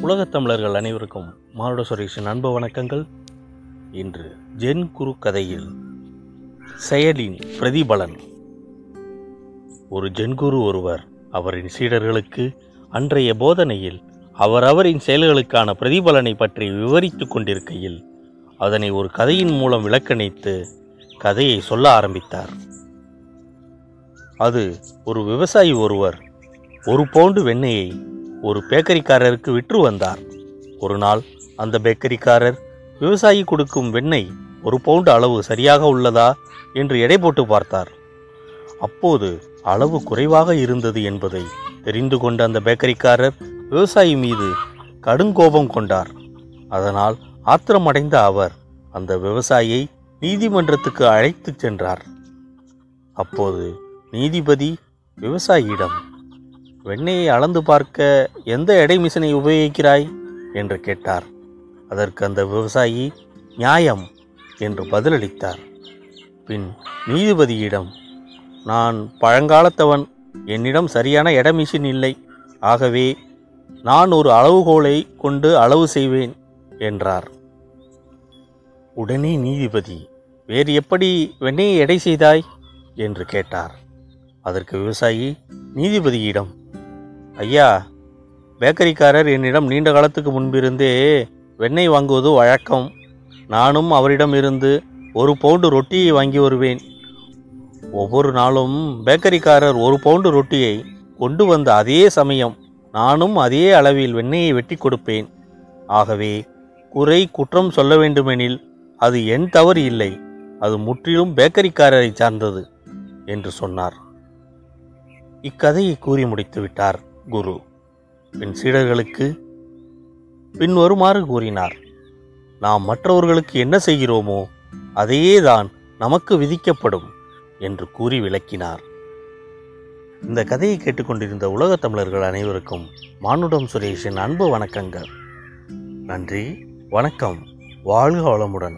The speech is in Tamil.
உலகத் தமிழர்கள் அனைவருக்கும் மானுட சுரேஷின் அன்பு வணக்கங்கள். இன்று ஜென் குரு கதையில் செயலின் பிரதிபலன். ஒரு ஜென்குரு ஒருவர் அவரின் சீடர்களுக்கு அன்றைய போதனையில் அவரவரின் செயல்களுக்கான பிரதிபலனை பற்றி விவரித்து கொண்டிருக்கையில் அதனை ஒரு கதையின் மூலம் விளக்கணித்து கதையை சொல்ல ஆரம்பித்தார். அது ஒரு விவசாயி ஒருவர் ஒரு பவுண்டு வெண்ணெயை ஒரு பேக்கரிக்காரருக்கு விற்று வந்தார். ஒரு நாள் அந்த பேக்கரிக்காரர் விவசாயி கொடுக்கும் வெண்ணெய் ஒரு பவுண்டு அளவு சரியாக உள்ளதா என்று எடை போட்டு பார்த்தார். அப்போது அளவு குறைவாக இருந்தது என்பதை தெரிந்து கொண்ட அந்த பேக்கரிக்காரர் விவசாயி மீது கடுங்கோபம் கொண்டார். அதனால் ஆத்திரமடைந்த அவர் அந்த விவசாயியை நீதிமன்றத்துக்கு அழைத்துச் சென்றார். அப்போது நீதிபதி விவசாயியிடம் வெண்ணெயை அளந்து பார்க்க எந்த எடை மிஷினை உபயோகிக்கிறாய்? என்று கேட்டார். அதற்கு அந்த விவசாயி நியாயம் என்று பதிலளித்தார். பின் நீதிபதியிடம் நான் பழங்காலத்தவன் என்னிடம் சரியான எடை மிஷின் இல்லை. ஆகவே நான் ஒரு அளவுகோலை கொண்டு அளவு செய்வேன் என்றார். உடனே நீதிபதி வேறு எப்படி வெண்ணெயை எடை செய்தாய்? என்று கேட்டார். அதற்கு விவசாயி நீதிபதியிடம் ஐயா பேக்கரிக்காரர் என்னிடம் நீண்ட காலத்துக்கு முன்பிருந்தே வெண்ணெய் வாங்குவது வழக்கம். நானும் அவரிடம் இருந்து ஒரு பவுண்டு ரொட்டியை வாங்கி வருவேன். ஒவ்வொரு நாளும் பேக்கரிக்காரர் ஒரு பவுண்டு ரொட்டியை கொண்டு வந்த அதே சமயம் நானும் அதே அளவில் வெண்ணெயை வெட்டி கொடுப்பேன். ஆகவே குறை குற்றம் சொல்ல வேண்டுமெனில் அது என் தவறு இல்லை அது முற்றிலும் பேக்கரிக்காரரை சார்ந்தது என்று சொன்னார். இக்கதையை கூறி முடித்து விட்டார் குரு. பின் சீடர்களுக்கு பின்வருமாறு கூறினார். நாம் மற்றவர்களுக்கு என்ன செய்கிறோமோ அதையேதான் நமக்கு விதிக்கப்படும் என்று கூறி விளக்கினார். இந்த கதையை கேட்டுக்கொண்டிருந்த உலகத் தமிழர்கள் அனைவருக்கும் மானுடம் சுரேஷின் அன்பு வணக்கங்கள். நன்றி வணக்கம் வாழ்க வளமுடன்.